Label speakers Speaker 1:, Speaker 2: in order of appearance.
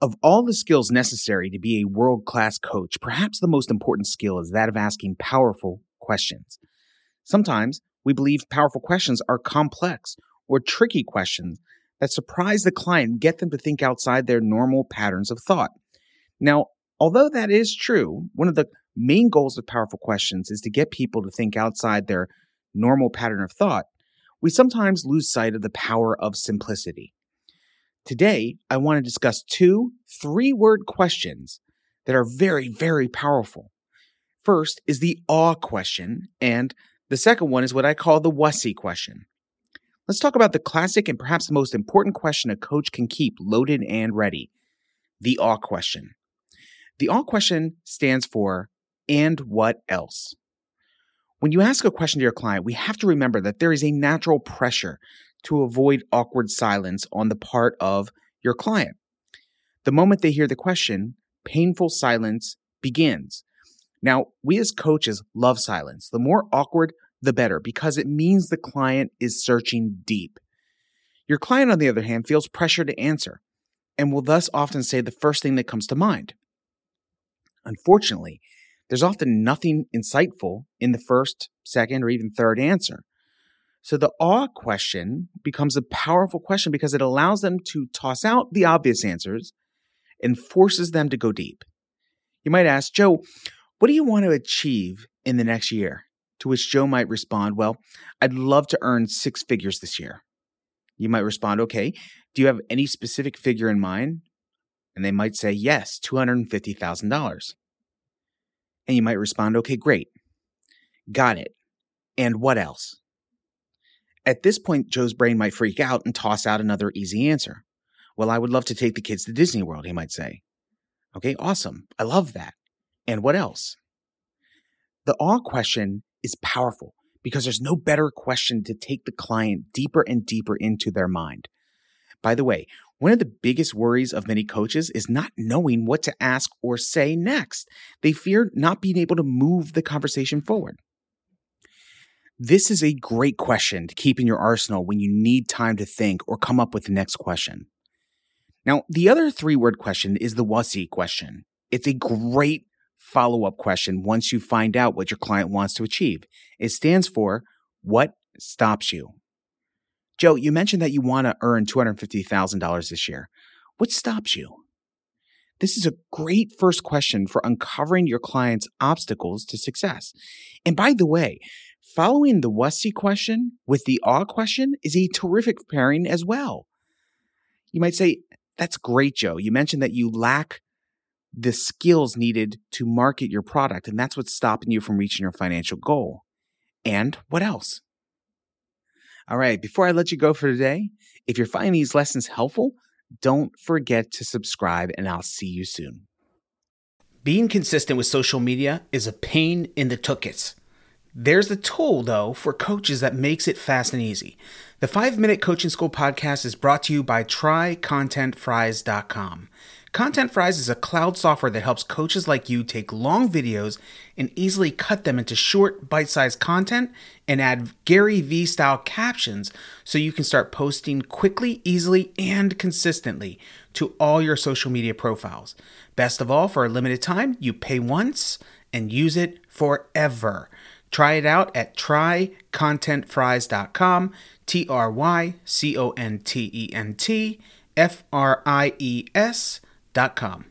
Speaker 1: Of all the skills necessary to be a world class coach, perhaps the most important skill is that of asking powerful questions. Sometimes we believe powerful questions are complex or tricky questions that surprise the client and get them to think outside their normal patterns of thought. Now, although that is true, one of the main goals of powerful questions is to get people to think outside their normal pattern of thought. We sometimes lose sight of the power of simplicity. Today, I want to discuss two three word questions that are very, very powerful. First is the awe question, and the second one is what I call the wussy question. Let's talk about the classic and perhaps the most important question a coach can keep loaded and ready the awe question. The awe question stands for, and what else? When you ask a question to your client, we have to remember that there is a natural pressure to avoid awkward silence on the part of your client. The moment they hear the question, painful silence begins. Now, we as coaches love silence. The more awkward, the better, because it means the client is searching deep. Your client, on the other hand, feels pressure to answer and will thus often say the first thing that comes to mind. Unfortunately, there's often nothing insightful in the first, second, or even third answer. So the awe question becomes a powerful question because it allows them to toss out the obvious answers and forces them to go deep. You might ask, Joe, what do you want to achieve in the next year? To which Joe might respond, Well, I'd love to earn six figures this year. You might respond, Okay, do you have any specific figure in mind? And they might say, Yes, $250,000. And you might respond, Okay, great. Got it. And what else? At this point, Joe's brain might freak out and toss out another easy answer. Well, I would love to take the kids to Disney World, he might say. Okay, awesome. I love that. And what else? The awe question is powerful because there's no better question to take the client deeper and deeper into their mind. By the way, one of the biggest worries of many coaches is not knowing what to ask or say next. They fear not being able to move the conversation forward. This is a great question to keep in your arsenal when you need time to think or come up with the next question. Now, the other three word question is the wussy question. It's a great follow up question once you find out what your client wants to achieve. It stands for what stops you? Joe, you mentioned that you want to earn $250,000 this year. What stops you? This is a great first question for uncovering your client's obstacles to success. And by the way, Following the wussy question with the awe question is a terrific pairing as well. You might say, That's great, Joe. You mentioned that you lack the skills needed to market your product, and that's what's stopping you from reaching your financial goal. And what else? All right, before I let you go for today, if you're finding these lessons helpful, don't forget to subscribe, and I'll see you soon. Being consistent with social media is a pain in the tuchus. There's a tool, though, for coaches that makes it fast and easy. The 5 Minute Coaching School podcast is brought to you by TryContentFries.com. Content Fries is a cloud software that helps coaches like you take long videos and easily cut them into short, bite sized content and add Gary Vee style captions so you can start posting quickly, easily, and consistently to all your social media profiles. Best of all, for a limited time, you pay once and use it forever. Try it out at trycontentfries.com, T R Y C O N T E N T F R I E S.com.